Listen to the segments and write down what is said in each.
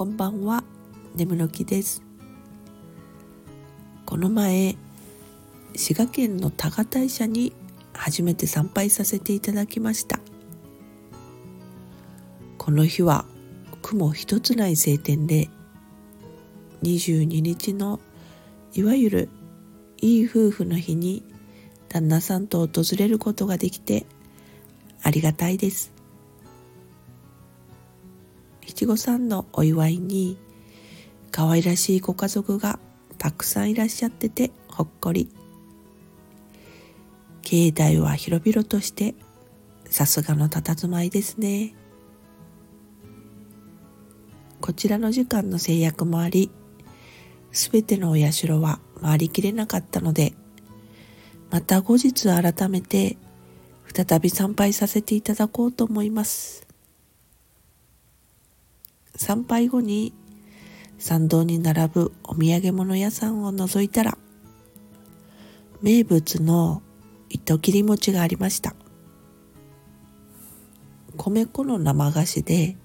こんばんは。眠の木です。この前滋賀県の多賀大社に初めて参拝させていただきました。この日は雲一つない晴天で22日のいわゆるいい夫婦の日に旦那さんと訪れることができてありがたいです。七五三のお祝いに可愛らしいご家族がたくさんいらっしゃっててほっこり。境内は広々としてさすがの佇まいですね。こちらの時間の制約もありすべてのお社は回りきれなかったのでまた後日改めて再び参拝させていただこうと思います。参拝後に参道に並ぶお土産物屋さんを覗いたら名物の糸切り餅がありました。米粉の生菓子で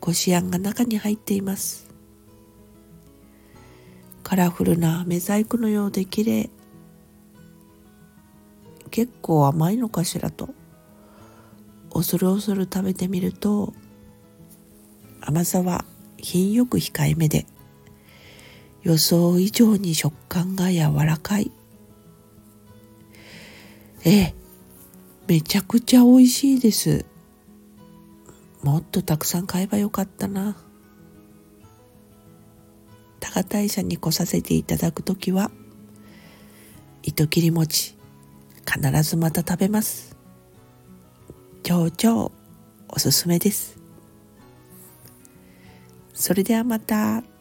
こしあんが中に入っています。カラフルな飴細工のようで綺麗。結構甘いのかしらと恐る恐る食べてみると甘さは品よく控えめで予想以上に食感が柔らかい。ええめちゃくちゃ美味しいです。もっとたくさん買えばよかったな。多賀大社に来させていただくときは糸切り餅必ずまた食べます。超超おすすめです。それではまた。